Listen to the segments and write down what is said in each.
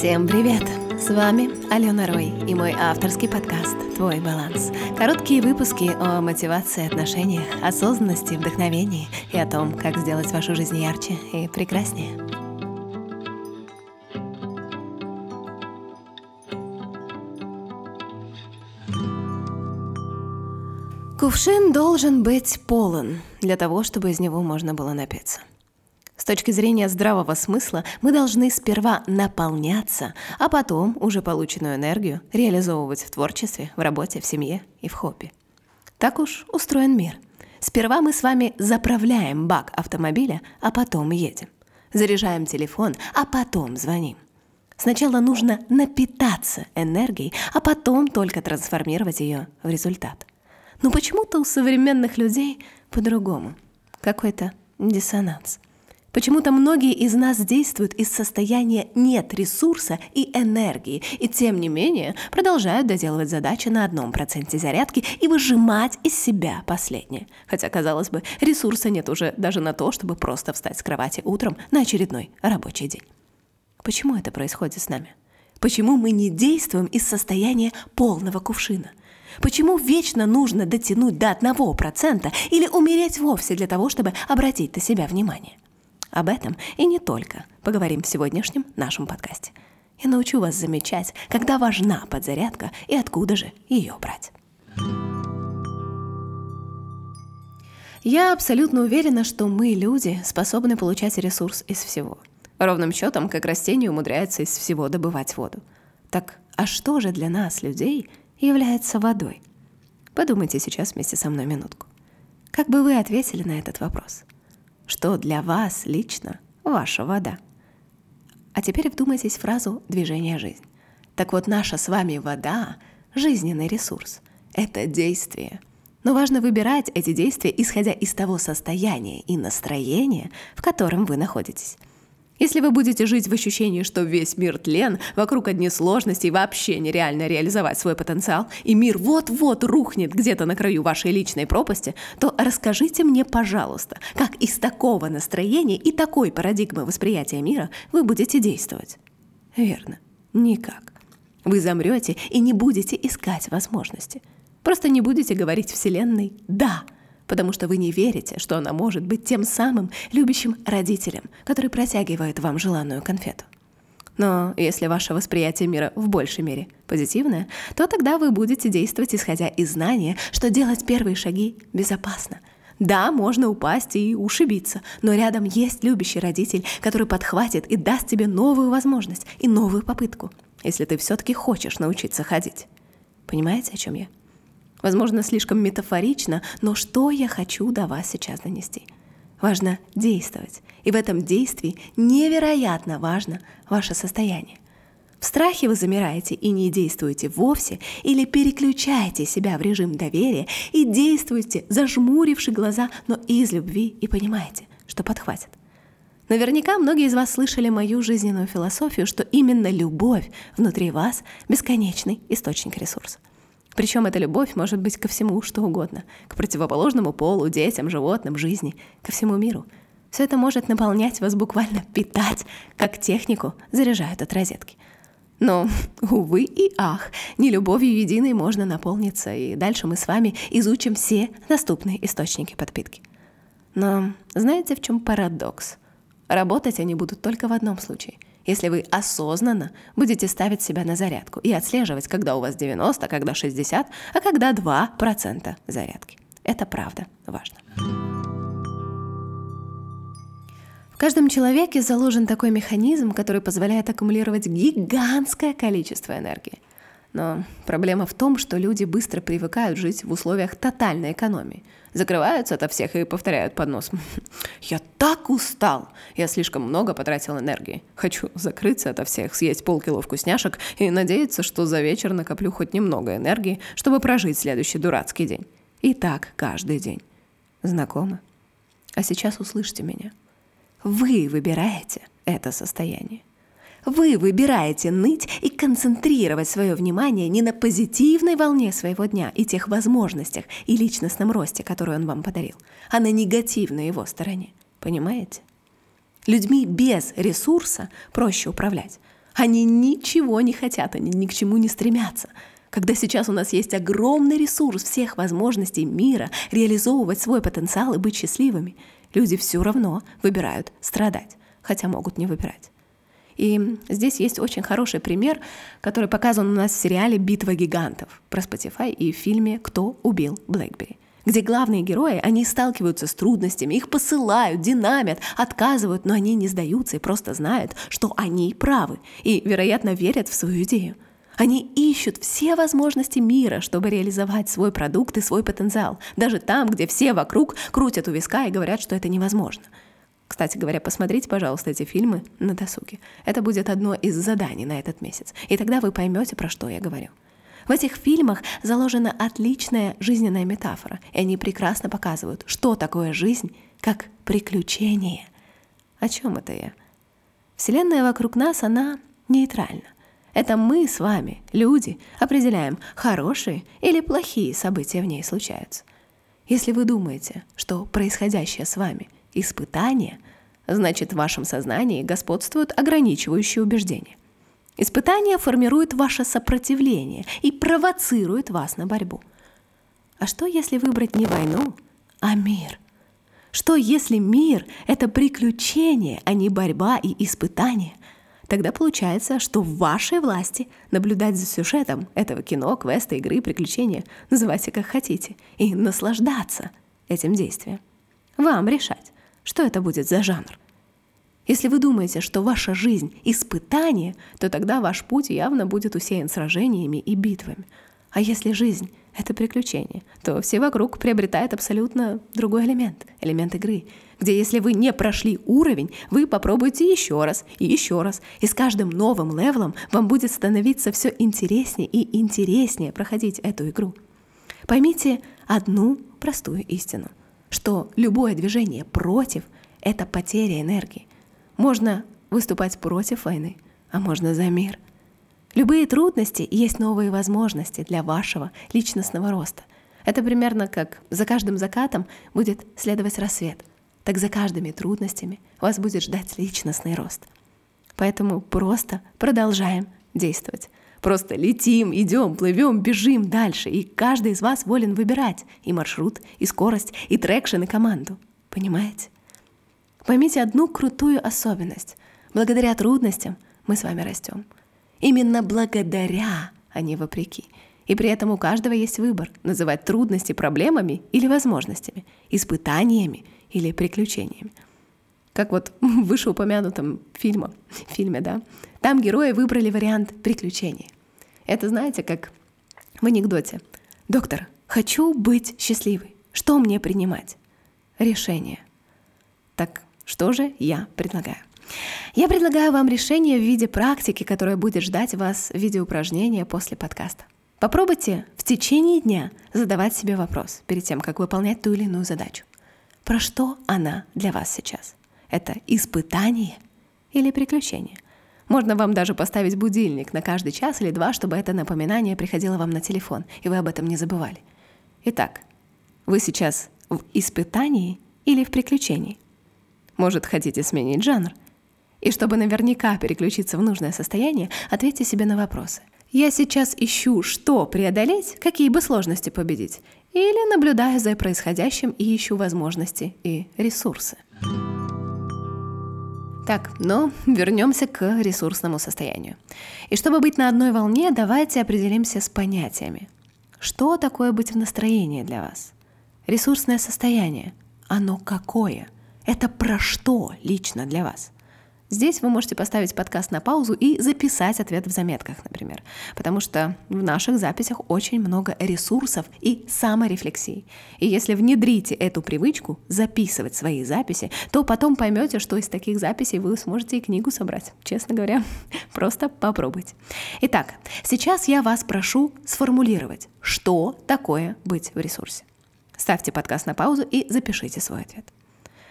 Всем привет! С вами Алена Рой и мой авторский подкаст «Твой баланс». Короткие выпуски о мотивации, отношениях, осознанности, вдохновении и о том, как сделать вашу жизнь ярче и прекраснее. Кувшин должен быть полон для того, чтобы из него можно было напиться. С точки зрения здравого смысла мы должны сперва наполняться, а потом уже полученную энергию реализовывать в творчестве, в работе, в семье и в хобби. Так уж устроен мир. Сперва мы с вами заправляем бак автомобиля, а потом едем. Заряжаем телефон, а потом звоним. Сначала нужно напитаться энергией, а потом только трансформировать ее в результат. Но почему-то у современных людей по-другому. Какой-то диссонанс. Почему-то многие из нас действуют из состояния нет ресурса и энергии, и тем не менее продолжают доделывать задачи на одном проценте зарядки и выжимать из себя последнее. Хотя, казалось бы, ресурса нет уже даже на то, чтобы просто встать с кровати утром на очередной рабочий день. Почему это происходит с нами? Почему мы не действуем из состояния полного кувшина? Почему вечно нужно дотянуть до одного процента или умереть вовсе для того, чтобы обратить на себя внимание? Об этом и не только поговорим в сегодняшнем нашем подкасте. Я научу вас замечать, когда важна подзарядка и откуда же ее брать. Я абсолютно уверена, что мы, люди, способны получать ресурс из всего. Ровным счетом, как растение умудряется из всего добывать воду. Так а что же для нас, людей, является водой? Подумайте сейчас вместе со мной минутку. Как бы вы ответили на этот вопрос? Что для вас лично ваша вода. А теперь вдумайтесь в фразу «движение жизнь». Так вот, наша с вами вода — жизненный ресурс. Это действие. Но важно выбирать эти действия, исходя из того состояния и настроения, в котором вы находитесь. Если вы будете жить в ощущении, что весь мир тлен, вокруг одни сложности и вообще нереально реализовать свой потенциал, и мир вот-вот рухнет где-то на краю вашей личной пропасти, то расскажите мне, пожалуйста, как из такого настроения и такой парадигмы восприятия мира вы будете действовать? Верно, никак. Вы замрете и не будете искать возможности. Просто не будете говорить Вселенной «да», потому что вы не верите, что она может быть тем самым любящим родителем, который протягивает вам желанную конфету. Но если ваше восприятие мира в большей мере позитивное, то тогда вы будете действовать исходя из знания, что делать первые шаги безопасно. Да, можно упасть и ушибиться, но рядом есть любящий родитель, который подхватит и даст тебе новую возможность и новую попытку, если ты все-таки хочешь научиться ходить. Понимаете, о чем я? Возможно, слишком метафорично, но что я хочу до вас сейчас донести? Важно действовать. И в этом действии невероятно важно ваше состояние. В страхе вы замираете и не действуете вовсе, или переключаете себя в режим доверия и действуете, зажмуривши глаза, но из любви и понимаете, что подхватит. Наверняка многие из вас слышали мою жизненную философию, что именно любовь внутри вас – бесконечный источник ресурса. Причем эта любовь может быть ко всему, что угодно. К противоположному полу, детям, животным, жизни, ко всему миру. Все это может наполнять вас, буквально питать, как технику заряжают от розетки. Но, увы и ах, не любовью единой можно наполниться, и дальше мы с вами изучим все доступные источники подпитки. Но знаете, в чем парадокс? Работать они будут только в одном случае – если вы осознанно будете ставить себя на зарядку и отслеживать, когда у вас 90, когда 60, а когда 2% зарядки. Это правда важно. В каждом человеке заложен такой механизм, который позволяет аккумулировать гигантское количество энергии. Но проблема в том, что люди быстро привыкают жить в условиях тотальной экономии. Закрываются ото всех и повторяют под нос. «Я так устал! Я слишком много потратил энергии. Хочу закрыться ото всех, съесть полкило вкусняшек и надеяться, что за вечер накоплю хоть немного энергии, чтобы прожить следующий дурацкий день. И так каждый день. Знакомы? А сейчас услышьте меня. Вы выбираете это состояние. Вы выбираете ныть и концентрировать свое внимание не на позитивной волне своего дня и тех возможностях и личностном росте, который он вам подарил, а на негативной его стороне. Понимаете? Людьми без ресурса проще управлять, Они ничего не хотят, они ни к чему не стремятся. Когда сейчас у нас есть огромный ресурс всех возможностей мира реализовывать свой потенциал и быть счастливыми, люди все равно выбирают страдать, хотя могут не выбирать. И здесь есть очень хороший пример, который показан у нас в сериале «Битва гигантов» про Spotify и в фильме «Кто убил Блэкбери», где главные герои, они сталкиваются с трудностями, их посылают, динамят, отказывают, но они не сдаются и просто знают, что они правы и, вероятно, верят в свою идею. Они ищут все возможности мира, чтобы реализовать свой продукт и свой потенциал, даже там, где все вокруг крутят у виска и говорят, что это невозможно – кстати говоря, посмотрите, пожалуйста, эти фильмы на досуге. Это будет одно из заданий на этот месяц. И тогда вы поймете, про что я говорю. В этих фильмах заложена отличная жизненная метафора, и они прекрасно показывают, что такое жизнь как приключение. О чем это я? Вселенная вокруг нас, она нейтральна. Это мы с вами, люди, определяем, хорошие или плохие события в ней случаются. Если вы думаете, что происходящее с вами – Испытание значит в вашем сознании господствуют ограничивающие убеждения. Испытание формирует ваше сопротивление и провоцирует вас на борьбу. А что, если выбрать не войну, а мир? Что, если мир — это приключение, а не борьба и испытание? Тогда получается, что в вашей власти наблюдать за сюжетом этого кино, квеста, игры, приключения, называйте как хотите, и наслаждаться этим действием. Вам решать. Что это будет за жанр? Если вы думаете, что ваша жизнь — испытание, то тогда ваш путь явно будет усеян сражениями и битвами. А если жизнь — это приключение, то все вокруг приобретают абсолютно другой элемент, элемент игры, где если вы не прошли уровень, вы попробуете еще раз и еще раз, и с каждым новым левелом вам будет становиться все интереснее и интереснее проходить эту игру. Поймите одну простую истину что любое движение против — это потеря энергии. Можно выступать против войны, а можно за мир. Любые трудности есть новые возможности для вашего личностного роста. Это примерно как за каждым закатом будет следовать рассвет, так за каждыми трудностями вас будет ждать личностный рост. Поэтому просто продолжаем действовать. Просто летим, идем, плывем, бежим дальше, и каждый из вас волен выбирать и маршрут, и скорость, и traction, и команду. Понимаете? Поймите одну крутую особенность. Благодаря трудностям мы с вами растем. Именно благодаря, а не вопреки. И при этом у каждого есть выбор — называть трудности проблемами или возможностями, испытаниями или приключениями. Как вот в вышеупомянутом фильме, фильме, да, там герои выбрали вариант приключений. Это знаете, как в анекдоте. «Доктор, хочу быть счастливой. Что мне принимать?» Решение. Так что же я предлагаю? Я предлагаю вам решение в виде практики, которая будет ждать вас в виде упражнения после подкаста. Попробуйте в течение дня задавать себе вопрос перед тем, как выполнять ту или иную задачу. Про что она для вас сейчас? Это испытание или приключение? Можно вам даже поставить будильник на каждый час или два, чтобы это напоминание приходило вам на телефон, и вы об этом не забывали. Итак, вы сейчас в испытании или в приключении? Может, хотите сменить жанр? И чтобы наверняка переключиться в нужное состояние, ответьте себе на вопросы. Я сейчас ищу, что преодолеть, какие бы сложности победить, или наблюдаю за происходящим и ищу возможности и ресурсы. Так, но вернемся к ресурсному состоянию. И чтобы быть на одной волне, давайте определимся с понятиями. Что такое быть в настроении для вас? Ресурсное состояние. Оно какое? Это про что лично для вас? Здесь вы можете поставить подкаст на паузу и записать ответ в заметках, например, потому что в наших записях очень много ресурсов и саморефлексии. И если внедрите эту привычку записывать свои записи, то потом поймете, что из таких записей вы сможете и книгу собрать. Честно говоря, просто попробуйте. Итак, сейчас я вас прошу сформулировать, что такое быть в ресурсе. Ставьте подкаст на паузу и запишите свой ответ.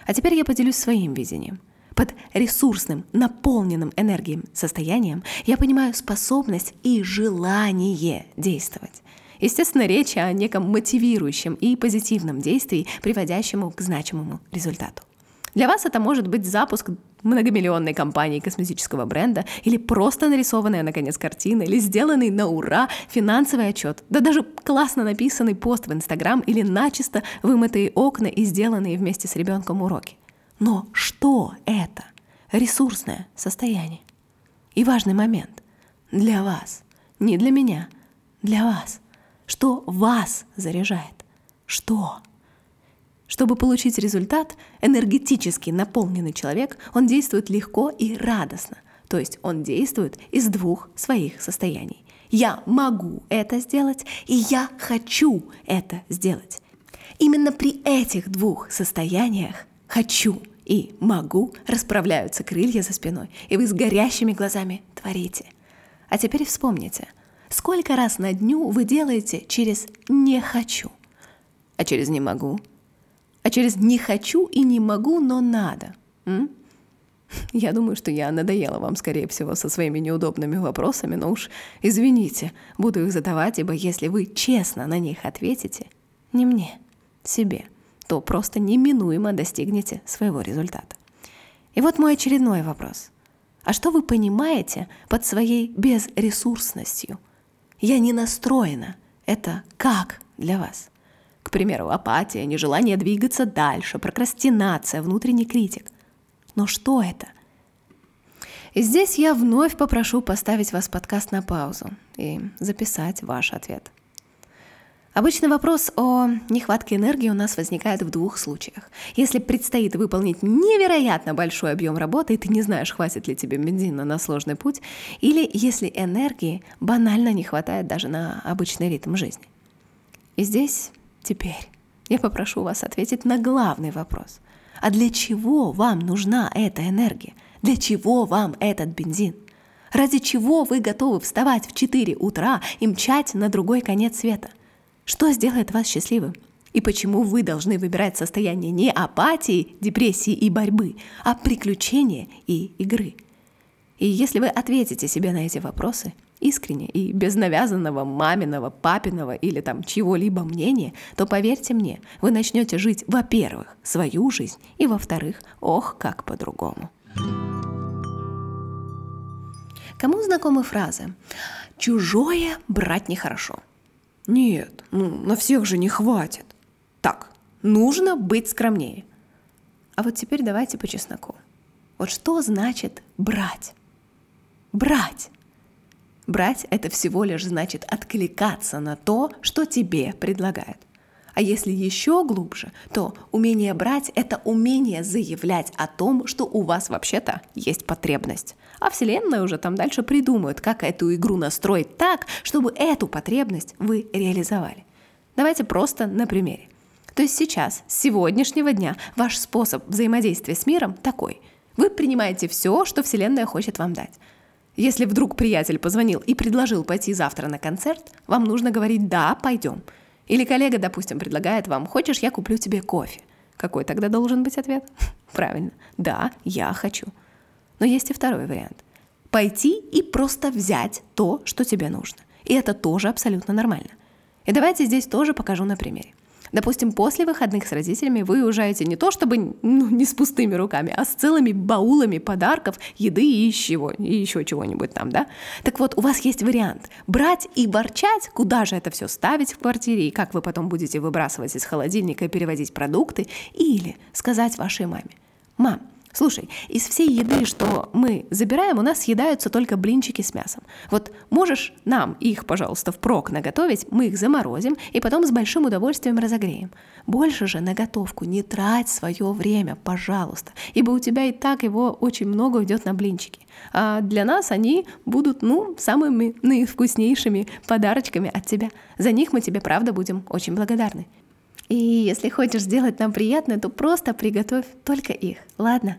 А теперь я поделюсь своим видением – под ресурсным, наполненным энергией состоянием я понимаю способность и желание действовать. Естественно, речь о неком мотивирующем и позитивном действии, приводящему к значимому результату. Для вас это может быть запуск многомиллионной компании косметического бренда или просто нарисованная, наконец, картина, или сделанный на ура финансовый отчет, да даже классно написанный пост в Инстаграм или начисто вымытые окна и сделанные вместе с ребенком уроки. Но что это? Ресурсное состояние. И важный момент для вас, не для меня, для вас. Что вас заряжает? Что? Чтобы получить результат, энергетически наполненный человек, он действует легко и радостно. То есть он действует из двух своих состояний. Я могу это сделать, и я хочу это сделать. Именно при этих двух состояниях «хочу» и «могу» расправляются крылья за спиной, и вы с горящими глазами творите. А теперь вспомните, сколько раз на дню вы делаете через «не хочу», а через «не могу», а через «не хочу» и «не могу, но надо». М? Я думаю, что я надоела вам, скорее всего, со своими неудобными вопросами, но уж извините, буду их задавать, ибо если вы честно на них ответите, не мне, себе, то просто неминуемо достигнете своего результата. И вот мой очередной вопрос. А что вы понимаете под своей безресурсностью? Я не настроена. Это как для вас? К примеру, апатия, нежелание двигаться дальше, прокрастинация, внутренний критик. Но что это? И здесь я вновь попрошу поставить вас подкаст на паузу и записать ваш ответ. Обычно вопрос о нехватке энергии у нас возникает в двух случаях. Если предстоит выполнить невероятно большой объем работы, и ты не знаешь, хватит ли тебе бензина на сложный путь, или если энергии банально не хватает даже на обычный ритм жизни. И здесь Теперь я попрошу вас ответить на главный вопрос. А для чего вам нужна эта энергия? Для чего вам этот бензин? Ради чего вы готовы вставать в 4 утра и мчать на другой конец света? Что сделает вас счастливым? И почему вы должны выбирать состояние не апатии, депрессии и борьбы, а приключения и игры? И если вы ответите себе на эти вопросы – искренне и без навязанного маминого, папиного или там чего-либо мнения, то поверьте мне, вы начнете жить, во-первых, свою жизнь, и во-вторых, ох, как по-другому. Кому знакомы фразы «чужое брать нехорошо»? Нет, ну на всех же не хватит. Так, нужно быть скромнее. А вот теперь давайте по чесноку. Вот что значит брать? Брать. Брать — это всего лишь значит откликаться на то, что тебе предлагают. А если еще глубже, то умение брать — это умение заявлять о том, что у вас вообще-то есть потребность. А Вселенная уже там дальше придумает, как эту игру настроить так, чтобы эту потребность вы реализовали. Давайте просто на примере. То есть сейчас, с сегодняшнего дня, ваш способ взаимодействия с миром такой. Вы принимаете все, что Вселенная хочет вам дать. Если вдруг приятель позвонил и предложил пойти завтра на концерт, вам нужно говорить «да, пойдем». Или коллега, допустим, предлагает вам «хочешь, я куплю тебе кофе». Какой тогда должен быть ответ? Правильно, «да, я хочу». Но есть и второй вариант. Пойти и просто взять то, что тебе нужно. И это тоже абсолютно нормально. И давайте здесь тоже покажу на примере. Допустим, после выходных с родителями вы уезжаете не то чтобы ну, не с пустыми руками, а с целыми баулами подарков, еды и чего, и еще чего-нибудь там, да? Так вот, у вас есть вариант брать и ворчать, куда же это все ставить в квартире, и как вы потом будете выбрасывать из холодильника и переводить продукты, или сказать вашей маме, мам, Слушай, из всей еды, что мы забираем, у нас съедаются только блинчики с мясом. Вот можешь нам их, пожалуйста, впрок наготовить, мы их заморозим и потом с большим удовольствием разогреем. Больше же на готовку не трать свое время, пожалуйста, ибо у тебя и так его очень много уйдет на блинчики. А для нас они будут, ну, самыми наивкуснейшими подарочками от тебя. За них мы тебе, правда, будем очень благодарны. И если хочешь сделать нам приятное, то просто приготовь только их, ладно?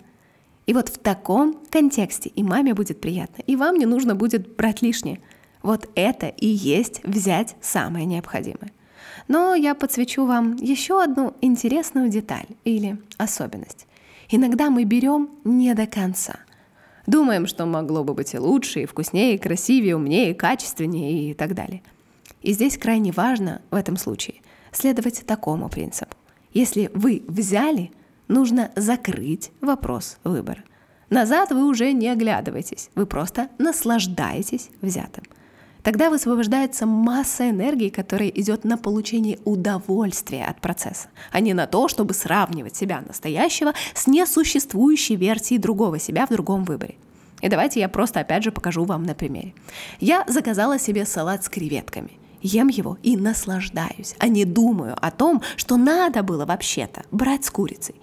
И вот в таком контексте и маме будет приятно, и вам не нужно будет брать лишнее. Вот это и есть взять самое необходимое. Но я подсвечу вам еще одну интересную деталь или особенность. Иногда мы берем не до конца. Думаем, что могло бы быть и лучше, и вкуснее, и красивее, умнее, и качественнее и так далее. И здесь крайне важно в этом случае следовать такому принципу. Если вы взяли, нужно закрыть вопрос выбора. Назад вы уже не оглядываетесь, вы просто наслаждаетесь взятым. Тогда высвобождается масса энергии, которая идет на получение удовольствия от процесса, а не на то, чтобы сравнивать себя настоящего с несуществующей версией другого себя в другом выборе. И давайте я просто опять же покажу вам на примере. Я заказала себе салат с креветками. Ем его и наслаждаюсь, а не думаю о том, что надо было вообще-то брать с курицей.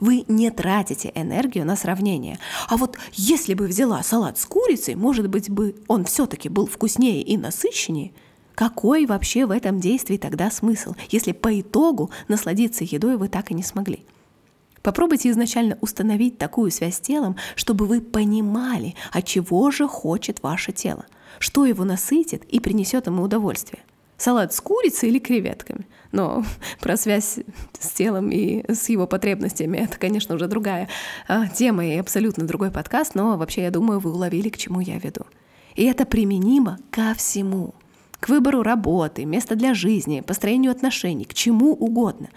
Вы не тратите энергию на сравнение. А вот если бы взяла салат с курицей, может быть бы он все-таки был вкуснее и насыщеннее, какой вообще в этом действии тогда смысл, если по итогу насладиться едой вы так и не смогли? Попробуйте изначально установить такую связь с телом, чтобы вы понимали, от чего же хочет ваше тело, что его насытит и принесет ему удовольствие – салат с курицей или креветками. Но про связь с телом и с его потребностями это, конечно, уже другая а, тема и абсолютно другой подкаст, но вообще я думаю, вы уловили, к чему я веду. И это применимо ко всему. К выбору работы, места для жизни, построению отношений, к чему угодно.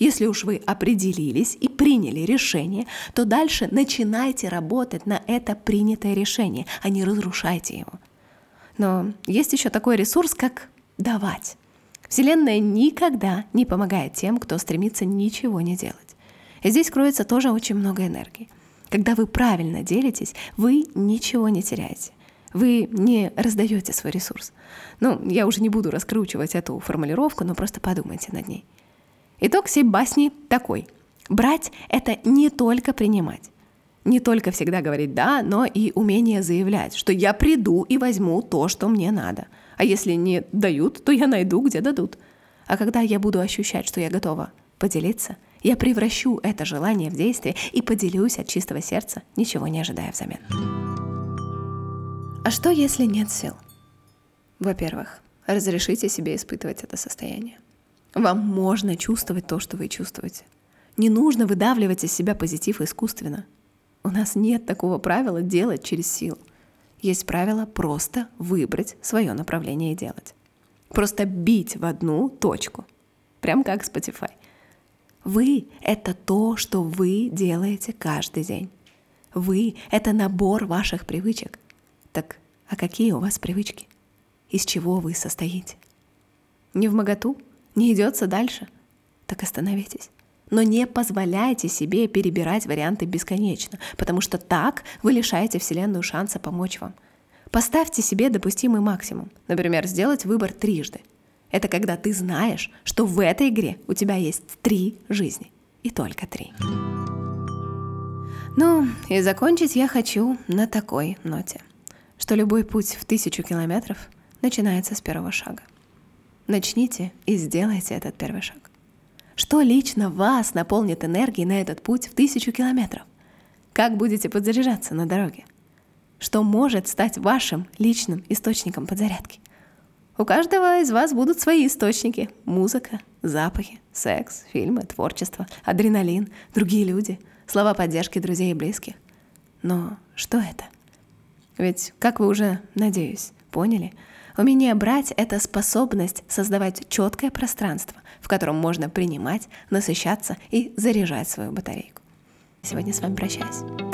Если уж вы определились и приняли решение, то дальше начинайте работать на это принятое решение, а не разрушайте его. Но есть еще такой ресурс, как давать. Вселенная никогда не помогает тем, кто стремится ничего не делать. И здесь кроется тоже очень много энергии. Когда вы правильно делитесь, вы ничего не теряете. Вы не раздаете свой ресурс. Ну, я уже не буду раскручивать эту формулировку, но просто подумайте над ней. Итог всей басни такой. Брать — это не только принимать. Не только всегда говорить «да», но и умение заявлять, что я приду и возьму то, что мне надо — а если не дают, то я найду, где дадут. А когда я буду ощущать, что я готова поделиться, я превращу это желание в действие и поделюсь от чистого сердца, ничего не ожидая взамен. А что, если нет сил? Во-первых, разрешите себе испытывать это состояние. Вам можно чувствовать то, что вы чувствуете. Не нужно выдавливать из себя позитив искусственно. У нас нет такого правила делать через силу. Есть правило просто выбрать свое направление и делать. Просто бить в одну точку. Прям как Spotify. Вы — это то, что вы делаете каждый день. Вы — это набор ваших привычек. Так а какие у вас привычки? Из чего вы состоите? Не в моготу? Не идется дальше? Так остановитесь но не позволяйте себе перебирать варианты бесконечно, потому что так вы лишаете Вселенную шанса помочь вам. Поставьте себе допустимый максимум, например, сделать выбор трижды. Это когда ты знаешь, что в этой игре у тебя есть три жизни. И только три. Ну, и закончить я хочу на такой ноте, что любой путь в тысячу километров начинается с первого шага. Начните и сделайте этот первый шаг. Что лично вас наполнит энергией на этот путь в тысячу километров? Как будете подзаряжаться на дороге? Что может стать вашим личным источником подзарядки? У каждого из вас будут свои источники. Музыка, запахи, секс, фильмы, творчество, адреналин, другие люди, слова поддержки друзей и близких. Но что это? Ведь, как вы уже, надеюсь, поняли, умение брать — это способность создавать четкое пространство, в котором можно принимать, насыщаться и заряжать свою батарейку. Сегодня с вами прощаюсь.